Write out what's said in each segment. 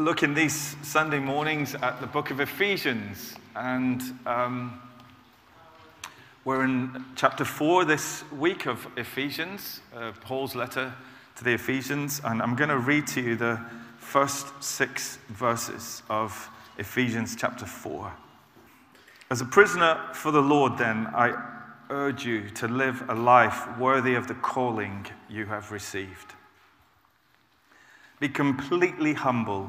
looking these Sunday mornings at the book of Ephesians, and um, we're in chapter 4 this week of Ephesians, uh, Paul's letter to the Ephesians, and I'm going to read to you the first six verses of Ephesians chapter 4. As a prisoner for the Lord, then, I urge you to live a life worthy of the calling you have received. Be completely humble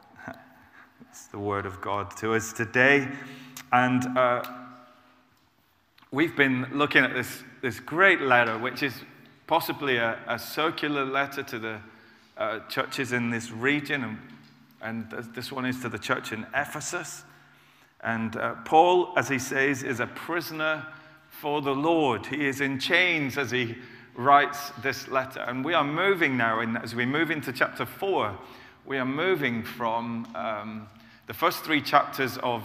It's the word of God to us today. And uh, we've been looking at this, this great letter, which is possibly a, a circular letter to the uh, churches in this region. And, and, this one is to the church in Ephesus. And uh, Paul, as he says, is a prisoner for the Lord. He is in chains as he writes this letter. And we are moving now, in, as we move into chapter 4, we are moving from um, the first three chapters of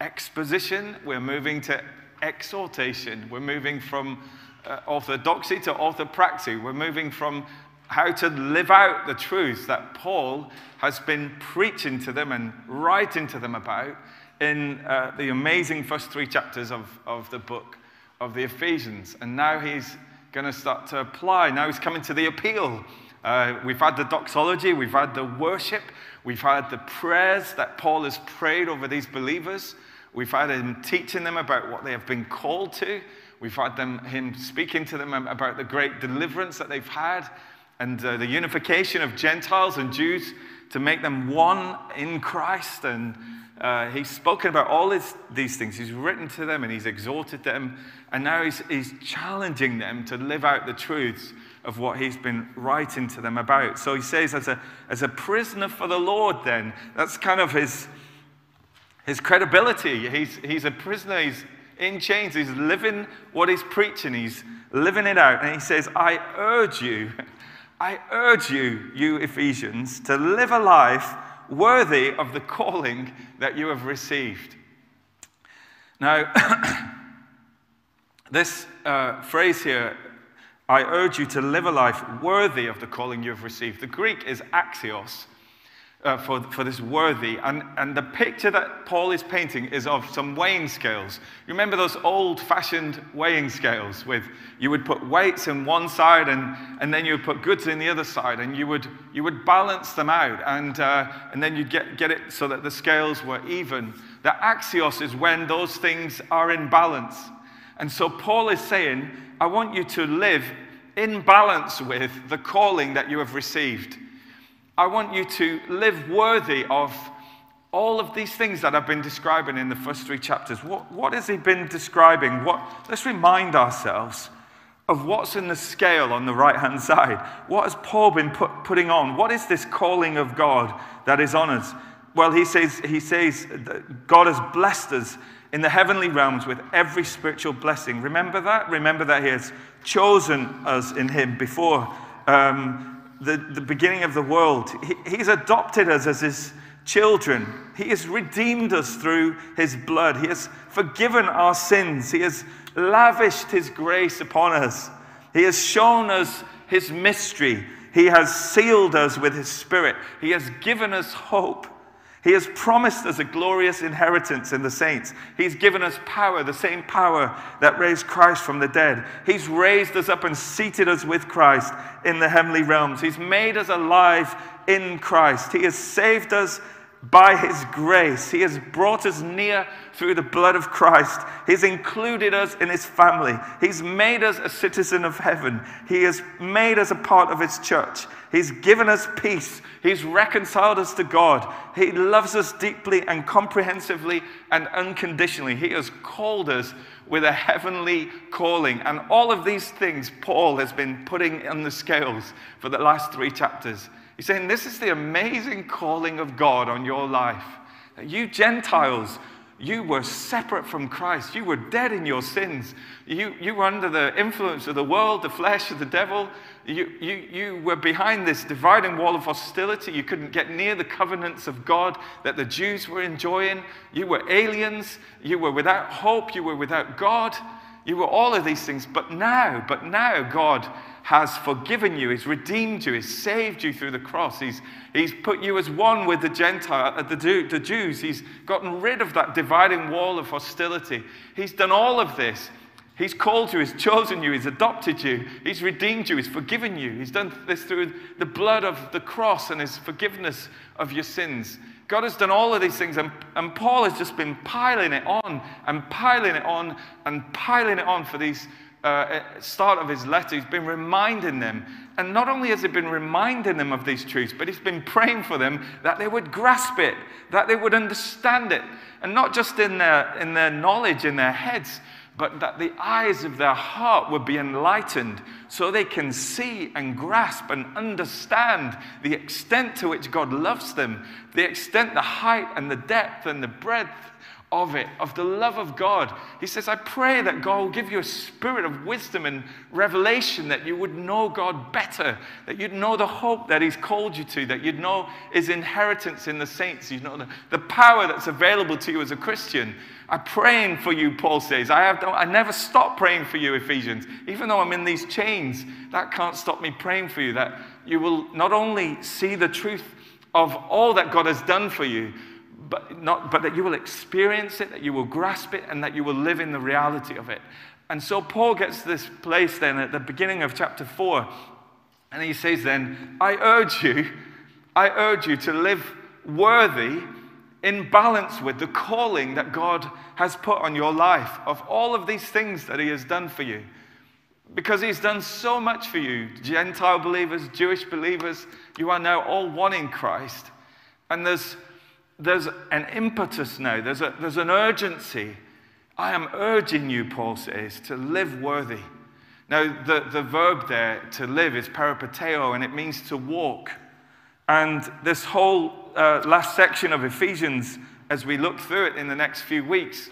exposition, we're moving to exhortation, we're moving from uh, orthodoxy to orthopraxy, we're moving from how to live out the truths that Paul has been preaching to them and writing to them about in uh, the amazing first three chapters of, of the book of the Ephesians. And now he's going to start to apply. Now he's coming to the appeal uh, we've had the doxology, we've had the worship, we've had the prayers that Paul has prayed over these believers. We've had him teaching them about what they have been called to. We've had them, him speaking to them about the great deliverance that they've had and uh, the unification of Gentiles and Jews to make them one in Christ. And uh, he's spoken about all his, these things. He's written to them and he's exhorted them. And now he's, he's challenging them to live out the truths of what he's been writing to them about. So he says, as a, as a prisoner for the Lord, then, that's kind of his, his credibility. He's, he's a prisoner, he's in chains, he's living what he's preaching, he's living it out. And he says, I urge you, I urge you, you Ephesians, to live a life worthy of the calling that you have received. Now, this uh, phrase here I urge you to live a life worthy of the calling you have received. The Greek is axios uh, for, for this worthy. And, and the picture that Paul is painting is of some weighing scales. You remember those old fashioned weighing scales with you would put weights in one side and, and then you would put goods in the other side and you would, you would balance them out and, uh, and then you'd get, get it so that the scales were even. The axios is when those things are in balance. And so Paul is saying, I want you to live in balance with the calling that you have received. I want you to live worthy of all of these things that I've been describing in the first three chapters. What, what has he been describing? What, let's remind ourselves of what's in the scale on the right hand side. What has Paul been put, putting on? What is this calling of God that is on us? Well, he says, he says God has blessed us in the heavenly realms with every spiritual blessing. Remember that? Remember that He has chosen us in Him before um, the, the beginning of the world. He, he's adopted us as His children. He has redeemed us through His blood. He has forgiven our sins. He has lavished His grace upon us. He has shown us His mystery. He has sealed us with His Spirit. He has given us hope. He has promised us a glorious inheritance in the saints. He's given us power, the same power that raised Christ from the dead. He's raised us up and seated us with Christ in the heavenly realms. He's made us alive in Christ. He has saved us by his grace. He has brought us near through the blood of Christ. He's included us in his family. He's made us a citizen of heaven. He has made us a part of his church. He's given us peace. He's reconciled us to God. He loves us deeply and comprehensively and unconditionally. He has called us with a heavenly calling. And all of these things Paul has been putting on the scales for the last three chapters. He's saying, This is the amazing calling of God on your life. You Gentiles, you were separate from Christ. You were dead in your sins. You, you were under the influence of the world, the flesh, of the devil. You, you, you were behind this dividing wall of hostility. You couldn't get near the covenants of God that the Jews were enjoying. You were aliens. You were without hope. You were without God. You were all of these things. But now, but now, God has forgiven you, He's redeemed you, He's saved you through the cross. He's, he's put you as one with the Gentile, uh, the, the Jews. He's gotten rid of that dividing wall of hostility. He's done all of this. He's called you, He's chosen you, He's adopted you, He's redeemed you, He's forgiven you. He's done this through the blood of the cross and His forgiveness of your sins. God has done all of these things, and, and Paul has just been piling it on and piling it on and piling it on for these uh, start of his letter, he's been reminding them. And not only has he been reminding them of these truths, but he's been praying for them that they would grasp it, that they would understand it. And not just in their, in their knowledge, in their heads, but that the eyes of their heart would be enlightened so they can see and grasp and understand the extent to which God loves them, the extent, the height, and the depth, and the breadth of it, of the love of God. He says, I pray that God will give you a spirit of wisdom and revelation, that you would know God better, that you'd know the hope that He's called you to, that you'd know His inheritance in the saints, you know the, the power that's available to you as a Christian. I'm praying for you, Paul says. I, have, I never stop praying for you, Ephesians. Even though I'm in these chains, that can't stop me praying for you, that you will not only see the truth of all that God has done for you, but, not, but that you will experience it, that you will grasp it, and that you will live in the reality of it. And so Paul gets this place then at the beginning of chapter 4, and he says, Then, I urge you, I urge you to live worthy in balance with the calling that God has put on your life of all of these things that He has done for you. Because He's done so much for you, Gentile believers, Jewish believers, you are now all one in Christ. And there's there's an impetus now, there's, a, there's an urgency. I am urging you, Paul says, to live worthy. Now, the, the verb there, to live, is peripateo, and it means to walk. And this whole uh, last section of Ephesians, as we look through it in the next few weeks,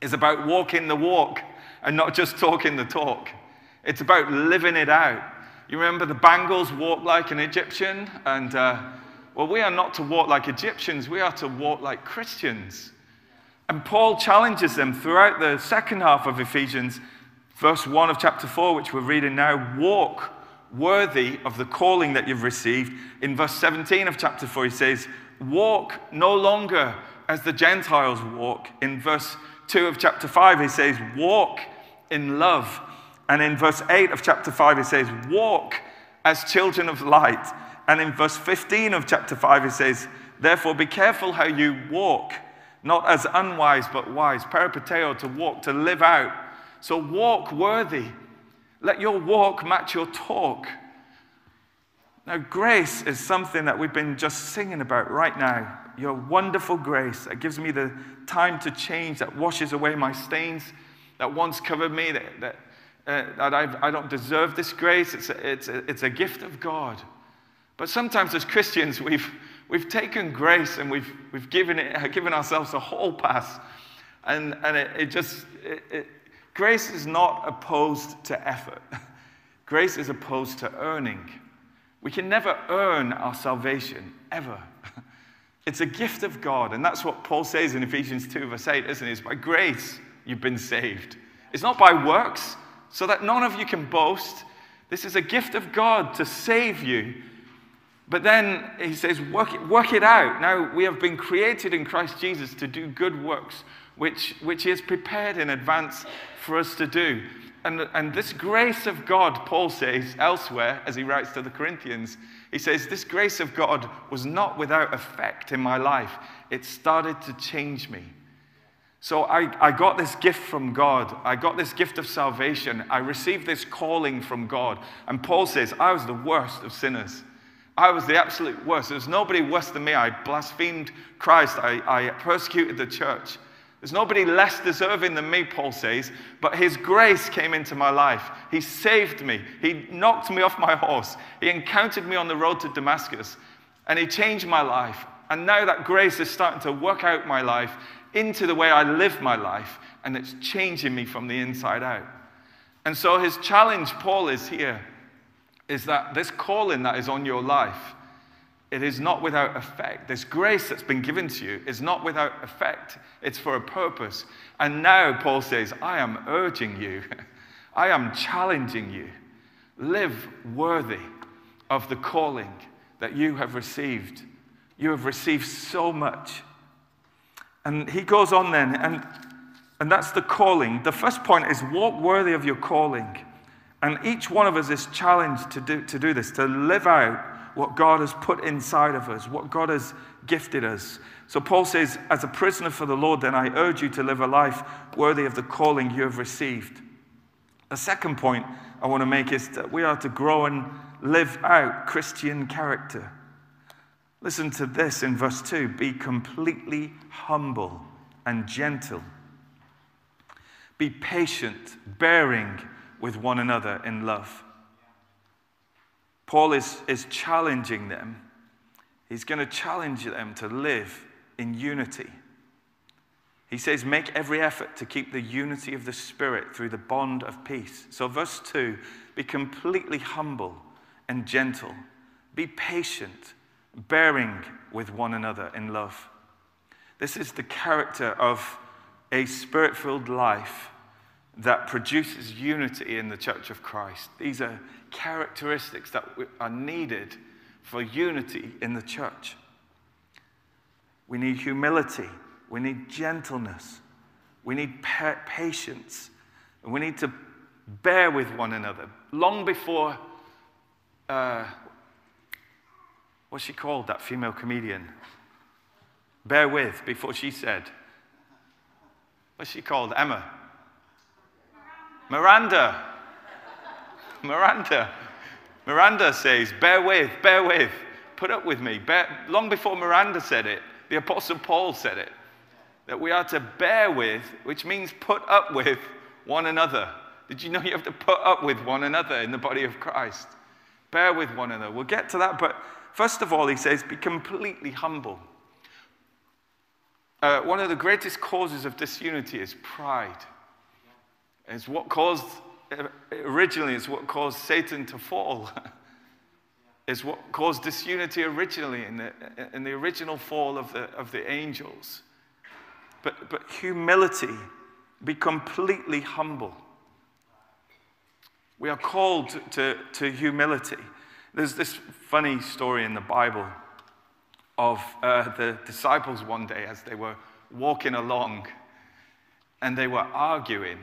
is about walking the walk and not just talking the talk. It's about living it out. You remember the Bangles walk like an Egyptian, and uh, well, we are not to walk like Egyptians, we are to walk like Christians. And Paul challenges them throughout the second half of Ephesians, verse 1 of chapter 4, which we're reading now walk worthy of the calling that you've received. In verse 17 of chapter 4, he says, Walk no longer as the Gentiles walk. In verse 2 of chapter 5, he says, Walk in love. And in verse 8 of chapter 5, he says, Walk as children of light. And in verse 15 of chapter 5, it says, Therefore, be careful how you walk, not as unwise, but wise. Peripateo, to walk, to live out. So walk worthy. Let your walk match your talk. Now, grace is something that we've been just singing about right now. Your wonderful grace that gives me the time to change, that washes away my stains, that once covered me, that, that, uh, that I do not deserve this grace. It's a, it's, a, it's a gift of God. But sometimes as Christians, we've, we've taken grace and we've, we've given, it, given ourselves a whole pass. And, and it, it just, it, it, grace is not opposed to effort. Grace is opposed to earning. We can never earn our salvation, ever. It's a gift of God. And that's what Paul says in Ephesians 2, verse 8, isn't it? It's by grace you've been saved. It's not by works, so that none of you can boast. This is a gift of God to save you but then he says, work it, work it out. Now we have been created in Christ Jesus to do good works, which, which is prepared in advance for us to do. And, and this grace of God, Paul says elsewhere, as he writes to the Corinthians, he says, This grace of God was not without effect in my life. It started to change me. So I, I got this gift from God. I got this gift of salvation. I received this calling from God. And Paul says, I was the worst of sinners. I was the absolute worst. There was nobody worse than me. I blasphemed Christ. I, I persecuted the church. There's nobody less deserving than me, Paul says, but his grace came into my life. He saved me. He knocked me off my horse. He encountered me on the road to Damascus, and he changed my life. And now that grace is starting to work out my life into the way I live my life, and it's changing me from the inside out. And so his challenge, Paul, is here is that this calling that is on your life, it is not without effect. This grace that's been given to you is not without effect. It's for a purpose. And now Paul says, I am urging you, I am challenging you. Live worthy of the calling that you have received. You have received so much. And he goes on then, and, and that's the calling. The first point is walk worthy of your calling. And each one of us is challenged to do, to do this, to live out what God has put inside of us, what God has gifted us. So Paul says, As a prisoner for the Lord, then I urge you to live a life worthy of the calling you have received. The second point I want to make is that we are to grow and live out Christian character. Listen to this in verse 2 be completely humble and gentle, be patient, bearing with one another in love. Paul is, is challenging them. He's going to challenge them to live in unity. He says, Make every effort to keep the unity of the Spirit through the bond of peace. So, verse 2 be completely humble and gentle, be patient, bearing with one another in love. This is the character of a spirit filled life that produces unity in the church of Christ. These are characteristics that are needed for unity in the church. We need humility, we need gentleness, we need patience, and we need to bear with one another. Long before, uh, what's she called, that female comedian? Bear with, before she said, what's she called? Emma. Miranda. Miranda. Miranda says, Bear with, bear with, put up with me. Bear, long before Miranda said it, the Apostle Paul said it. That we are to bear with, which means put up with one another. Did you know you have to put up with one another in the body of Christ? Bear with one another. We'll get to that, but first of all, he says, be completely humble. Uh, one of the greatest causes of disunity is pride. It's what caused, originally, it's what caused Satan to fall. it's what caused disunity originally in the, in the original fall of the, of the angels. But, but humility, be completely humble. We are called to, to humility. There's this funny story in the Bible of uh, the disciples one day as they were walking along and they were arguing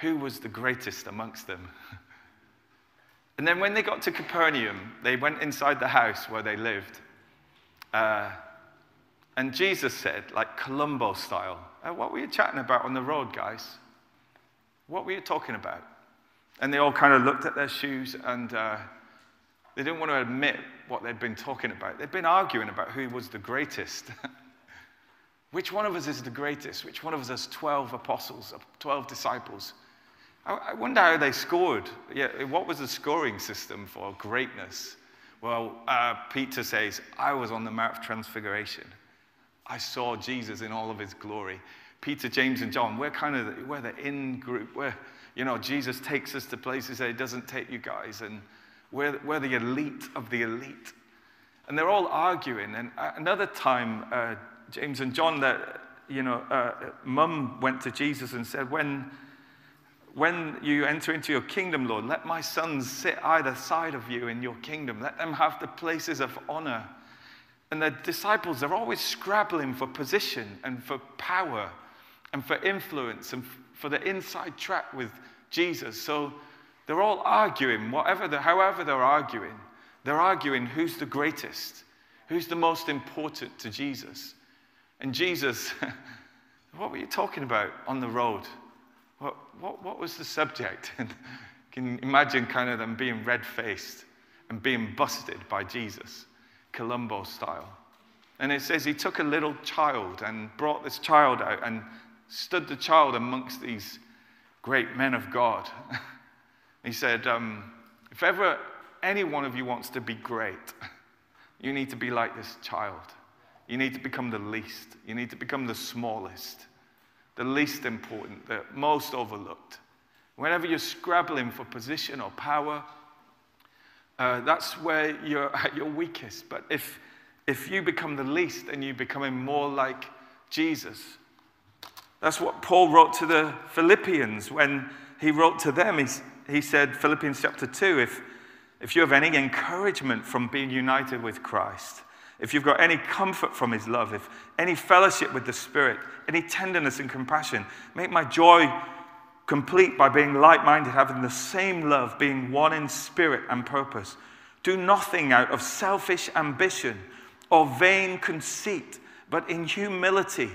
who was the greatest amongst them. and then when they got to Capernaum, they went inside the house where they lived. Uh, and Jesus said, like Columbo style, uh, What were you chatting about on the road, guys? What were you talking about? And they all kind of looked at their shoes and uh, they didn't want to admit what they'd been talking about. They'd been arguing about who was the greatest. Which one of us is the greatest? Which one of us has 12 apostles, 12 disciples? I wonder how they scored. Yeah, what was the scoring system for greatness? Well, uh, Peter says, I was on the Mount of Transfiguration. I saw Jesus in all of his glory. Peter, James, and John, we're kind of the, we're the in group. We're, you know, Jesus takes us to places that he doesn't take you guys, and we're, we're the elite of the elite. And they're all arguing. And uh, another time, uh, James and John, that, you know, uh, mum went to Jesus and said, when when you enter into your kingdom, Lord, let my sons sit either side of you in your kingdom. Let them have the places of honor. And the disciples are always scrabbling for position and for power and for influence and for the inside track with Jesus. So they're all arguing, whatever the, however they're arguing, they're arguing who's the greatest, who's the most important to Jesus. And Jesus, what were you talking about on the road? What, what, what was the subject? And can imagine kind of them being red faced and being busted by Jesus, Columbo style. And it says he took a little child and brought this child out and stood the child amongst these great men of God. he said, um, If ever any one of you wants to be great, you need to be like this child. You need to become the least. You need to become the smallest, the least important, the most overlooked. Whenever you're scrabbling for position or power, uh, that's where you're at your weakest. But if, if you become the least and you're becoming more like Jesus, that's what Paul wrote to the Philippians when he wrote to them. He, he said, Philippians chapter 2, if, if you have any encouragement from being united with Christ, if you've got any comfort from his love, if any fellowship with the Spirit, any tenderness and compassion, make my joy complete by being like minded, having the same love, being one in spirit and purpose. Do nothing out of selfish ambition or vain conceit, but in humility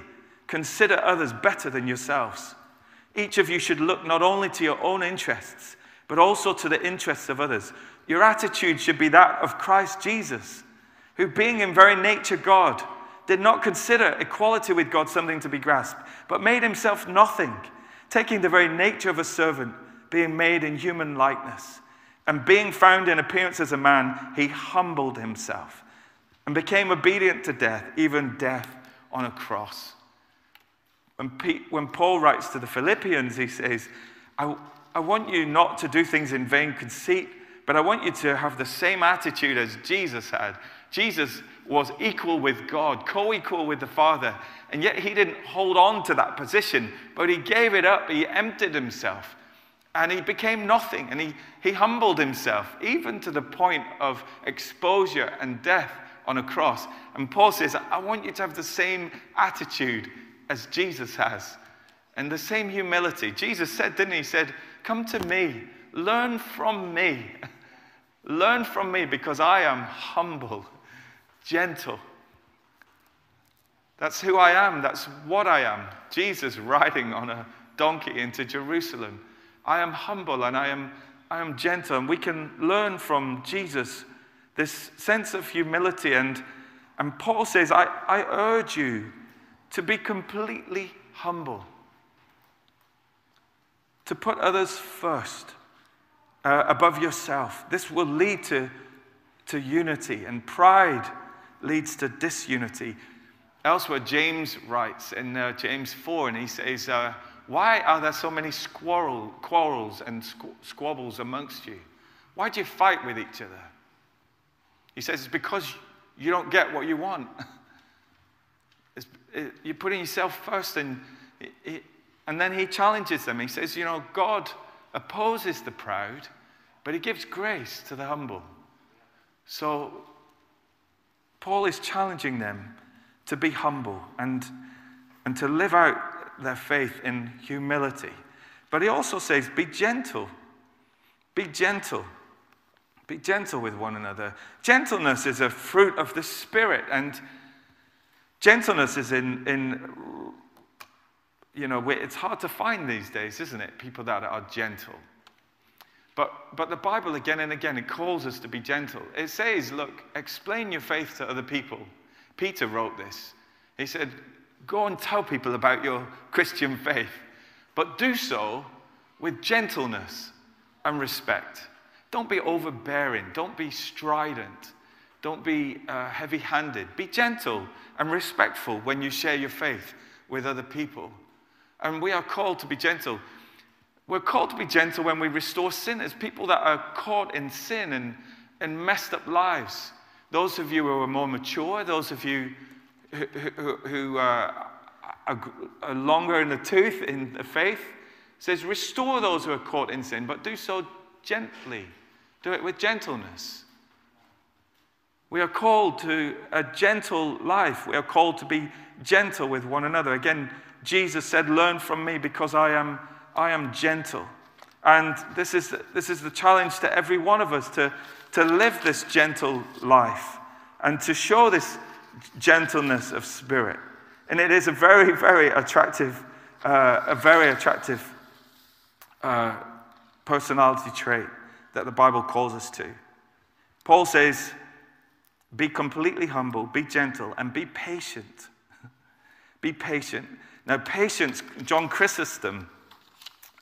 consider others better than yourselves. Each of you should look not only to your own interests, but also to the interests of others. Your attitude should be that of Christ Jesus, who, being in very nature God, did not consider equality with God something to be grasped, but made himself nothing taking the very nature of a servant, being made in human likeness, and being found in appearance as a man, he humbled himself and became obedient to death, even death on a cross. When, Pete, when Paul writes to the Philippians, he says, I, I want you not to do things in vain conceit, but I want you to have the same attitude as Jesus had. Jesus was equal with God, co equal with the Father. And yet he didn't hold on to that position, but he gave it up. He emptied himself and he became nothing. And he, he humbled himself, even to the point of exposure and death on a cross. And Paul says, I want you to have the same attitude as Jesus has and the same humility. Jesus said, didn't he? He said, Come to me, learn from me. learn from me because I am humble gentle. That's who I am. That's what I am. Jesus riding on a donkey into Jerusalem. I am humble and I am, I am gentle. And we can learn from Jesus this sense of humility. And, and Paul says, I, I urge you to be completely humble, to put others first uh, above yourself. This will lead to, to unity and pride leads to disunity. Elsewhere, James writes in uh, James 4, and he says, uh, Why are there so many squirrel, quarrels and squ- squabbles amongst you? Why do you fight with each other? He says, It's because you don't get what you want. it, you're putting yourself first, and, it, it, and then he challenges them. He says, You know, God opposes the proud, but he gives grace to the humble. So Paul is challenging them to be humble and, and to live out their faith in humility. But he also says, be gentle. Be gentle. Be gentle with one another. Gentleness is a fruit of the Spirit, and gentleness is in, in you know, it's hard to find these days, isn't it? People that are gentle. But, but the Bible, again and again, it calls us to be gentle. It says, look, explain your faith to other people. Peter wrote this. He said, go and tell people about your Christian faith, but do so with gentleness and respect. Don't be overbearing. Don't be strident. Don't be uh, heavy handed. Be gentle and respectful when you share your faith with other people. And we are called to be gentle. We're called to be gentle when we restore sinners, people that are caught in sin and, and messed up lives. Those of you who are more mature, those of you who, who, who uh, are, are longer in the tooth in the faith, says, restore those who are caught in sin, but do so gently. Do it with gentleness. We are called to a gentle life. We are called to be gentle with one another. Again, Jesus said, Learn from me because I am I am gentle. And this is, this is the challenge to every one of us to, to live this gentle life and to show this gentleness of spirit. And it is a very, very attractive, uh, a very attractive uh, personality trait that the Bible calls us to. Paul says, Be completely humble, be gentle, and be patient. be patient. Now, patience, John Chrysostom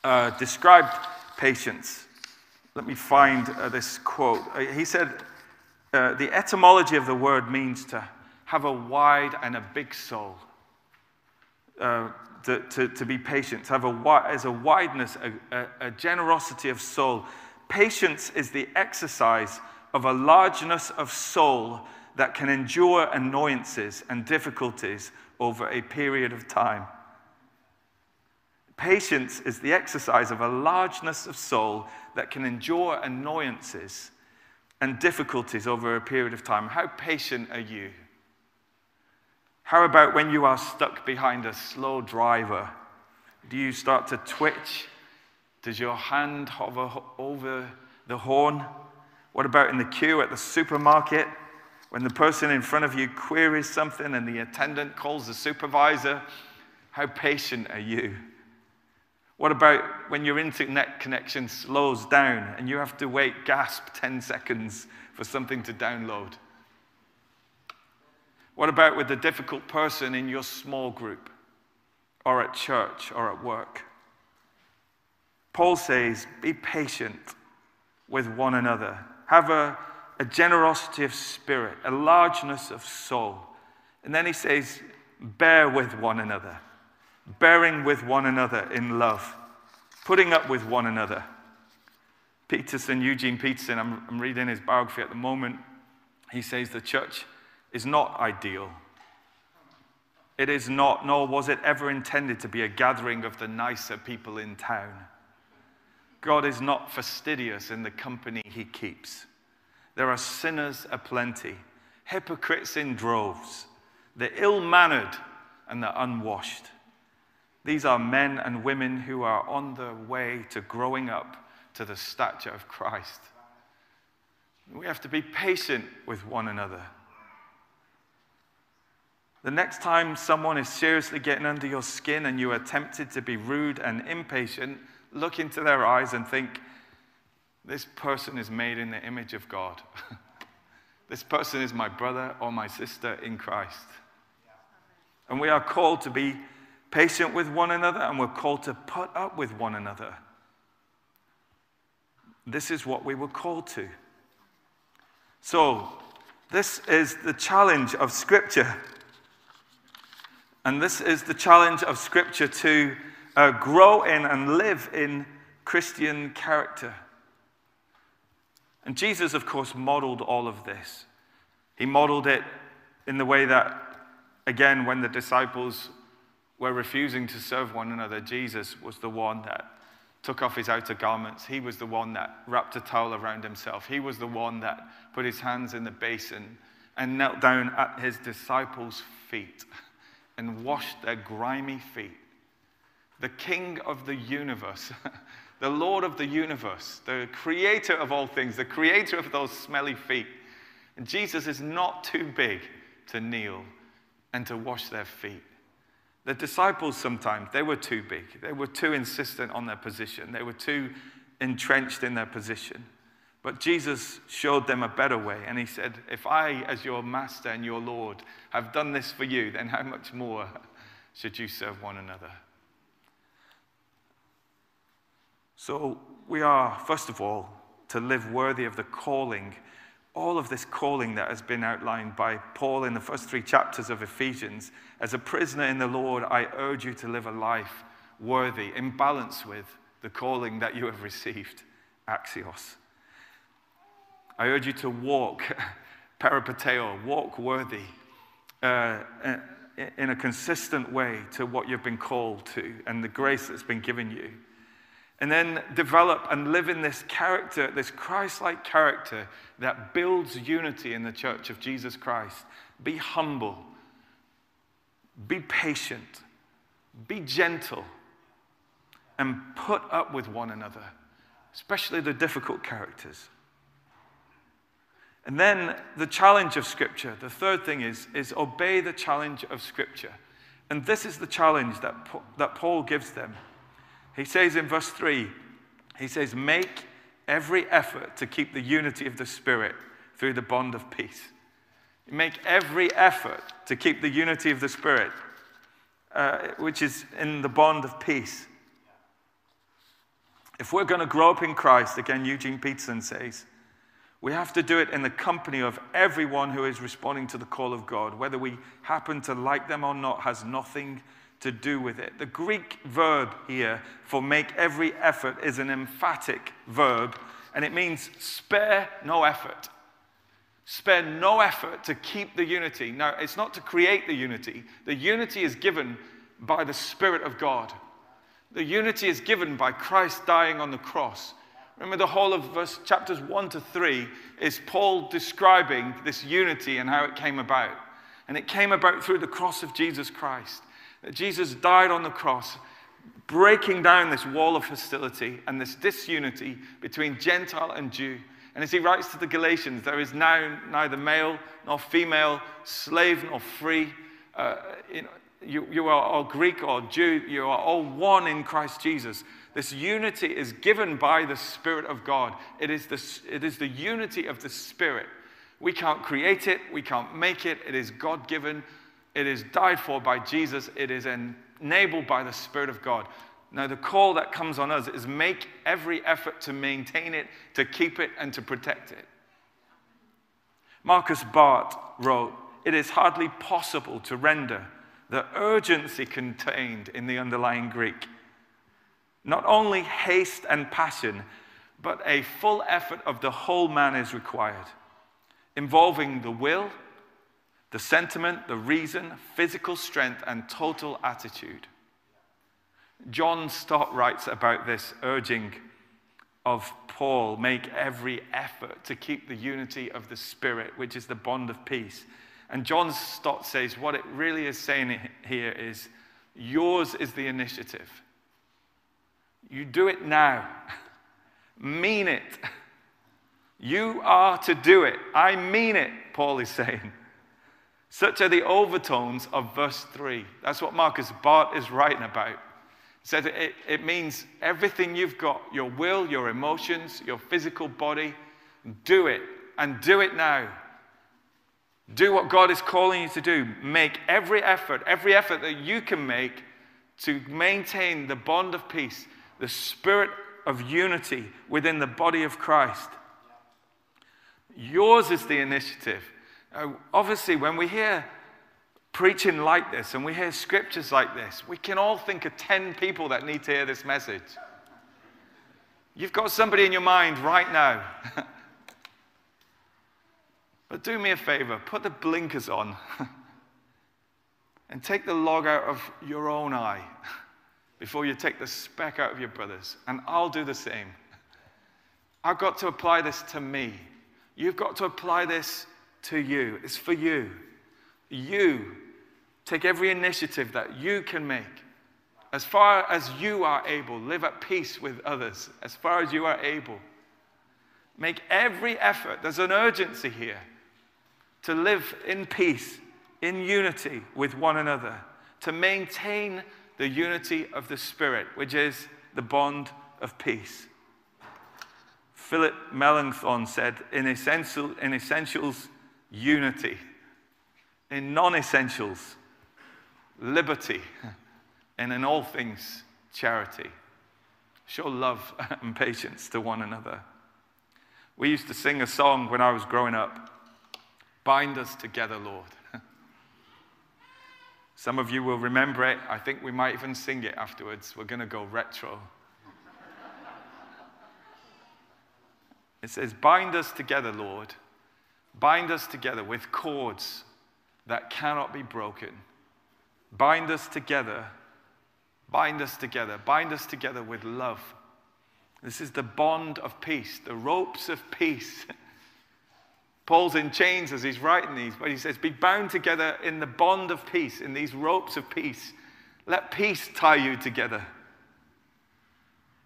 uh, described patience. Let me find uh, this quote. Uh, he said, uh, The etymology of the word means to have a wide and a big soul. Uh, to, to, to, be patient, to have a, as a wideness, a, a, a generosity of soul. Patience is the exercise of a largeness of soul that can endure annoyances and difficulties over a period of time. Patience is the exercise of a largeness of soul that can endure annoyances and difficulties over a period of time. How patient are you? How about when you are stuck behind a slow driver? Do you start to twitch? Does your hand hover over the horn? What about in the queue at the supermarket? When the person in front of you queries something and the attendant calls the supervisor, how patient are you? What about when your internet connection slows down and you have to wait, gasp 10 seconds for something to download? What about with the difficult person in your small group or at church or at work? Paul says, be patient with one another. Have a, a generosity of spirit, a largeness of soul. And then he says, bear with one another, bearing with one another in love, putting up with one another. Peterson, Eugene Peterson, I'm, I'm reading his biography at the moment. He says the church is not ideal. It is not, nor was it ever intended to be a gathering of the nicer people in town. God is not fastidious in the company he keeps. There are sinners aplenty, hypocrites in droves, the ill mannered and the unwashed. These are men and women who are on the way to growing up to the stature of Christ. We have to be patient with one another. The next time someone is seriously getting under your skin and you are tempted to be rude and impatient, look into their eyes and think, this person is made in the image of God. this person is my brother or my sister in Christ. And we are called to be patient with one another and we're called to put up with one another. This is what we were called to. So, this is the challenge of Scripture. And this is the challenge of Scripture to uh, grow in and live in Christian character. And Jesus, of course, modeled all of this. He modeled it in the way that, again, when the disciples were refusing to serve one another, Jesus was the one that took off his outer garments. He was the one that wrapped a towel around himself. He was the one that put his hands in the basin and knelt down at his disciples' feet and washed their grimy feet. The King of the universe, the Lord of the universe, the creator of all things, the creator of those smelly feet. And Jesus is not too big to kneel and to wash their feet. The disciples sometimes, they were too big. They were too insistent on their position. They were too entrenched in their position. But Jesus showed them a better way. And he said, If I, as your master and your Lord, have done this for you, then how much more should you serve one another? So we are, first of all, to live worthy of the calling, all of this calling that has been outlined by Paul in the first three chapters of Ephesians. As a prisoner in the Lord, I urge you to live a life worthy, in balance with the calling that you have received. Axios. I urge you to walk, peripateo, walk worthy, uh, in a consistent way to what you've been called to and the grace that's been given you. And then develop and live in this character, this Christ like character that builds unity in the church of Jesus Christ. Be humble, be patient, be gentle, and put up with one another, especially the difficult characters. And then the challenge of Scripture, the third thing is, is obey the challenge of Scripture. And this is the challenge that, that Paul gives them. He says in verse 3, he says, Make every effort to keep the unity of the Spirit through the bond of peace. Make every effort to keep the unity of the Spirit, uh, which is in the bond of peace. If we're going to grow up in Christ, again, Eugene Peterson says, we have to do it in the company of everyone who is responding to the call of God. Whether we happen to like them or not has nothing to do with it. The Greek verb here for make every effort is an emphatic verb, and it means spare no effort. Spare no effort to keep the unity. Now, it's not to create the unity, the unity is given by the Spirit of God. The unity is given by Christ dying on the cross. Remember, the whole of verse, chapters 1 to 3 is Paul describing this unity and how it came about. And it came about through the cross of Jesus Christ. That Jesus died on the cross, breaking down this wall of hostility and this disunity between Gentile and Jew. And as he writes to the Galatians, there is now neither male nor female, slave nor free. Uh, you, you, you are all Greek or Jew, you are all one in Christ Jesus. This unity is given by the Spirit of God. It is, the, it is the unity of the Spirit. We can't create it, we can't make it. It is God given, it is died for by Jesus, it is enabled by the Spirit of God. Now, the call that comes on us is make every effort to maintain it, to keep it, and to protect it. Markus Barth wrote, It is hardly possible to render the urgency contained in the underlying Greek not only haste and passion, but a full effort of the whole man is required, involving the will, the sentiment, the reason, physical strength, and total attitude. John Stott writes about this urging of Paul make every effort to keep the unity of the Spirit, which is the bond of peace. And John Stott says what it really is saying here is yours is the initiative. You do it now. mean it. You are to do it. I mean it, Paul is saying. Such are the overtones of verse 3. That's what Markus Barth is writing about. Said it, it means everything you've got your will, your emotions, your physical body do it and do it now. Do what God is calling you to do. Make every effort, every effort that you can make to maintain the bond of peace the spirit of unity within the body of Christ. Yours is the initiative. Uh, obviously, when we hear preaching like this and we hear scriptures like this, we can all think of 10 people that need to hear this message. You've got somebody in your mind right now. but do me a favor, put the blinkers on and take the log out of your own eye. before you take the speck out of your brother's. And I'll do the same. I've got to apply this to me. You've got to apply this to you. It's for you. You take every initiative that you can make. As far as you are able, live at peace with others. As far as you are able. Make every effort. There's an urgency here to live in peace, in unity with one another, to maintain the unity of the Spirit, which is the bond of peace. Philip Melanchthon said, in, essential, in essentials, unity. In non essentials, liberty. And in all things, charity. Show love and patience to one another. We used to sing a song when I was growing up Bind us together, Lord. Some of you will remember it. I think we might even sing it afterwards. We're going to go retro. It says, Bind us together, Lord. Bind us together with cords that cannot be broken. Bind us together. Bind us together. Bind us together with love. This is the bond of peace, the ropes of peace. Paul's in chains as he's writing these, but he says, Be bound together in the bond of peace, in these ropes of peace. Let peace tie you together.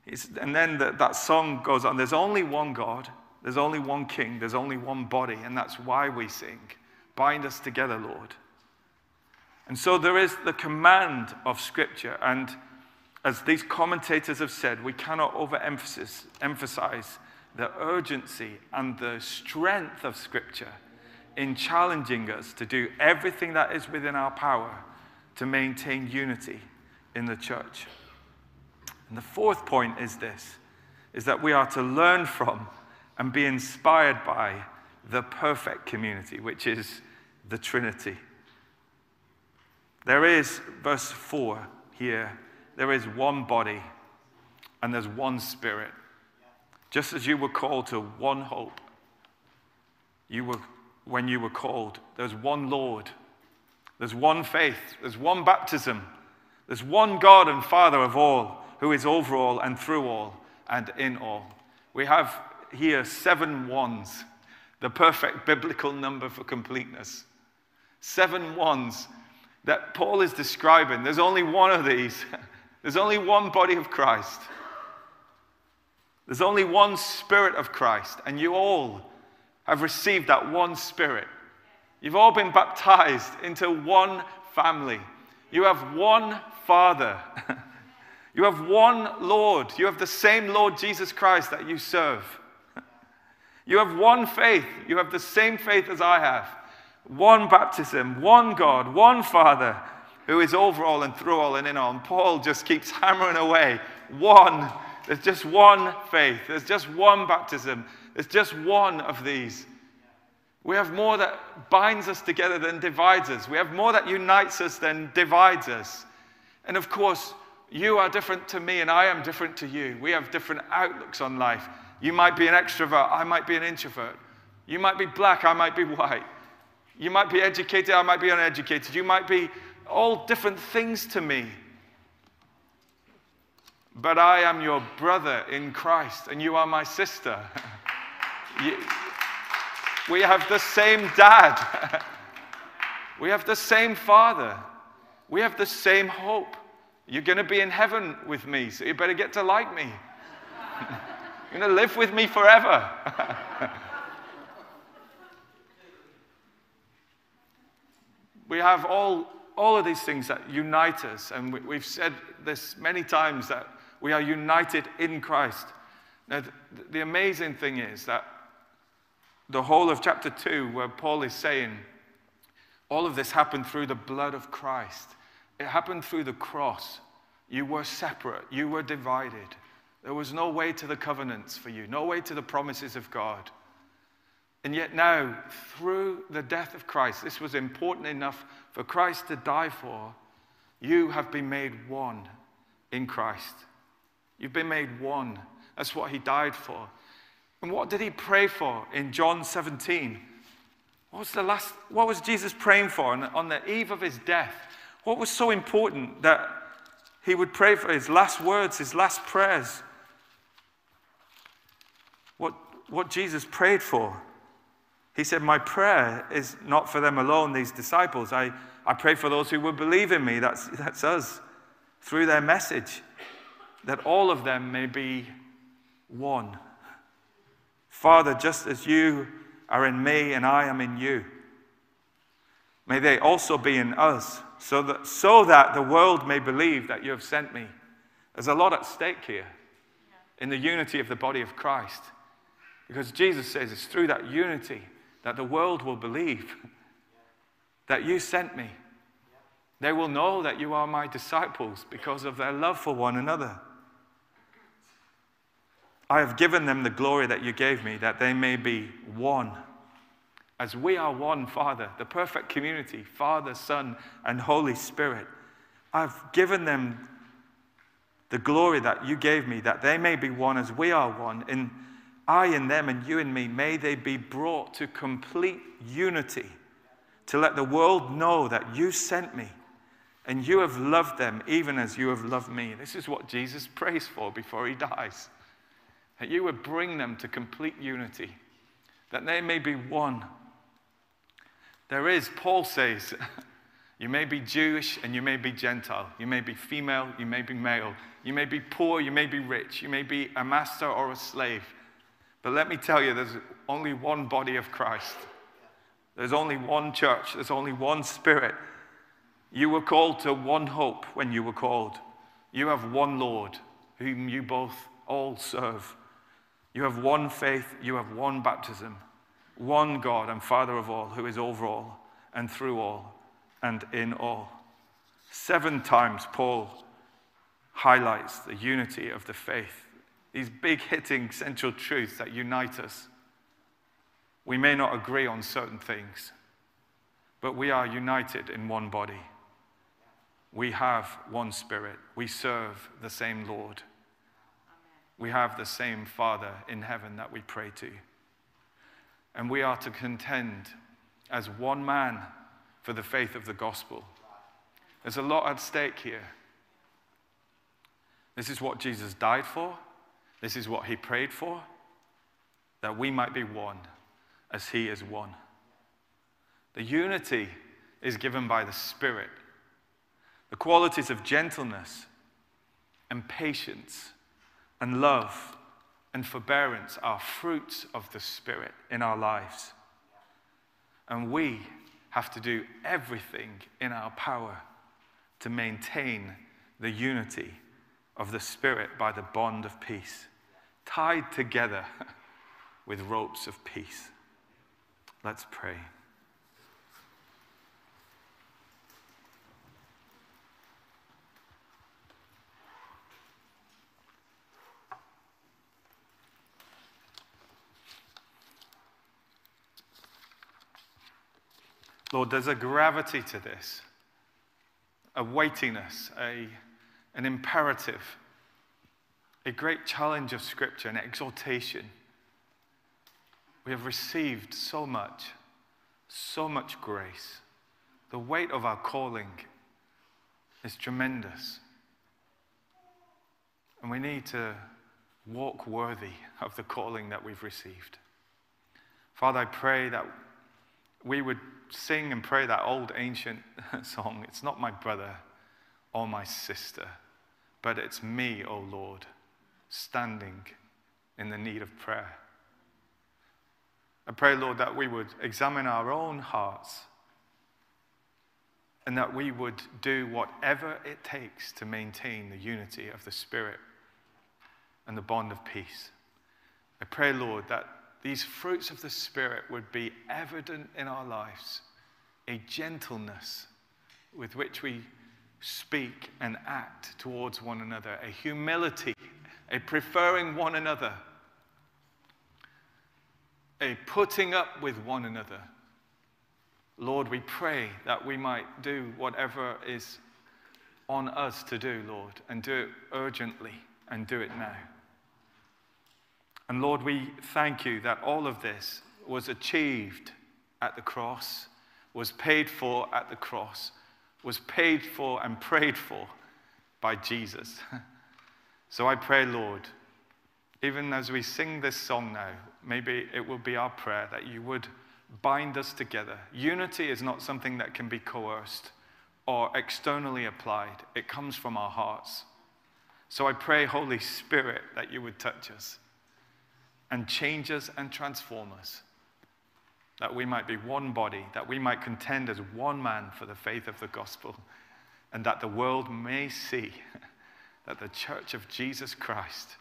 It's, and then the, that song goes on there's only one God, there's only one King, there's only one body, and that's why we sing. Bind us together, Lord. And so there is the command of Scripture, and as these commentators have said, we cannot overemphasize the urgency and the strength of Scripture in challenging us to do everything that is within our power to maintain unity in the church. And the fourth point is this is that we are to learn from and be inspired by the perfect community, which is the Trinity. There is, verse 4 here, there is one body and there's one spirit. Just as you were called to one hope, you were, when you were called, there's one Lord, there's one faith, there's one baptism, there's one God and Father of all, who is over all and through all and in all. We have here seven ones, the perfect biblical number for completeness. Seven ones that Paul is describing. There's only one of these. There's only one body of Christ. There's only one Spirit of Christ, and you all have received that one Spirit. You've all been baptized into one family. You have one Father. you have one Lord. You have the same Lord Jesus Christ that you serve. You have one faith. You have the same faith as I have. One baptism, one God, one Father who is over all and through all and in all. And Paul just keeps hammering away. One. There's just one faith. There's just one baptism. There's just one of these. We have more that binds us together than divides us. We have more that unites us than divides us. And of course, you are different to me and I am different to you. We have different outlooks on life. You might be an extrovert, I might be an introvert. You might be black, I might be white. You might be educated, I might be uneducated. You might be all different things to me. But I am your brother in Christ, and you are my sister. we have the same dad. we have the same father. We have the same hope. You're going to be in heaven with me, so you better get to like me. You're going to live with me forever. we have all, all of these things that unite us, and we, we've said this many times that we are united in Christ. Now, the, the amazing thing is that the whole of chapter 2, where Paul is saying, all of this happened through the blood of Christ. It happened through the cross. You were separate, you were divided. There was no way to the covenants for you, no way to the promises of God. And yet, now, through the death of Christ, this was important enough for Christ to die for. You have been made one in Christ. You've been made one. That's what he died for. And what did he pray for in John 17? What was, the last, what was Jesus praying for on, on the eve of his death? What was so important that he would pray for his last words, his last prayers? What, what Jesus prayed for? He said, My prayer is not for them alone, these disciples. I, I pray for those who will believe in me. That's, that's us. Through their message, that all of them may be one. Father, just as you are in me and I am in you, may they also be in us, so that, so that the world may believe that you have sent me. There's a lot at stake here in the unity of the body of Christ. Because Jesus says it's through that unity that the world will believe that you sent me. They will know that you are my disciples because of their love for one another. I have given them the glory that you gave me, that they may be one. As we are one, Father, the perfect community, Father, Son, and Holy Spirit. I've given them the glory that you gave me, that they may be one as we are one. In I in them and you in me, may they be brought to complete unity to let the world know that you sent me and you have loved them even as you have loved me. This is what Jesus prays for before he dies. That you would bring them to complete unity, that they may be one. There is, Paul says, you may be Jewish and you may be Gentile. You may be female, you may be male. You may be poor, you may be rich. You may be a master or a slave. But let me tell you, there's only one body of Christ. There's only one church. There's only one spirit. You were called to one hope when you were called. You have one Lord whom you both all serve. You have one faith. You have one baptism. One God and Father of all, who is over all and through all and in all. Seven times, Paul highlights the unity of the faith, these big hitting central truths that unite us. We may not agree on certain things, but we are united in one body. We have one spirit. We serve the same Lord. We have the same Father in heaven that we pray to. And we are to contend as one man for the faith of the gospel. There's a lot at stake here. This is what Jesus died for. This is what he prayed for. That we might be one as he is one. The unity is given by the Spirit. The qualities of gentleness and patience and love and forbearance are fruits of the Spirit in our lives. And we have to do everything in our power to maintain the unity of the Spirit by the bond of peace, tied together with ropes of peace. Let's pray. Lord, there's a gravity to this, a weightiness, a, an imperative, a great challenge of Scripture, an exhortation. We have received so much, so much grace. The weight of our calling is tremendous. And we need to walk worthy of the calling that we've received. Father, I pray that we would sing and pray that old ancient song. It's not my brother or my sister, but it's me, O oh Lord, standing in the need of prayer. I pray, Lord, that we would examine our own hearts and that we would do whatever it takes to maintain the unity of the Spirit and the bond of peace. I pray, Lord, that these fruits of the Spirit would be evident in our lives a gentleness with which we speak and act towards one another, a humility, a preferring one another, a putting up with one another. Lord, we pray that we might do whatever is on us to do, Lord, and do it urgently and do it now. And Lord, we thank you that all of this was achieved at the cross, was paid for at the cross, was paid for and prayed for by Jesus. so I pray, Lord, even as we sing this song now, maybe it will be our prayer that you would bind us together. Unity is not something that can be coerced or externally applied, it comes from our hearts. So I pray, Holy Spirit, that you would touch us and change us and transform us. That we might be one body, that we might contend as one man for the faith of the gospel, and that the world may see that the church of Jesus Christ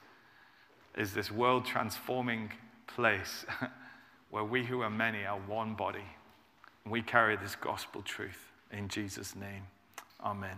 is this world transforming place where we who are many are one body. We carry this gospel truth in Jesus' name. Amen.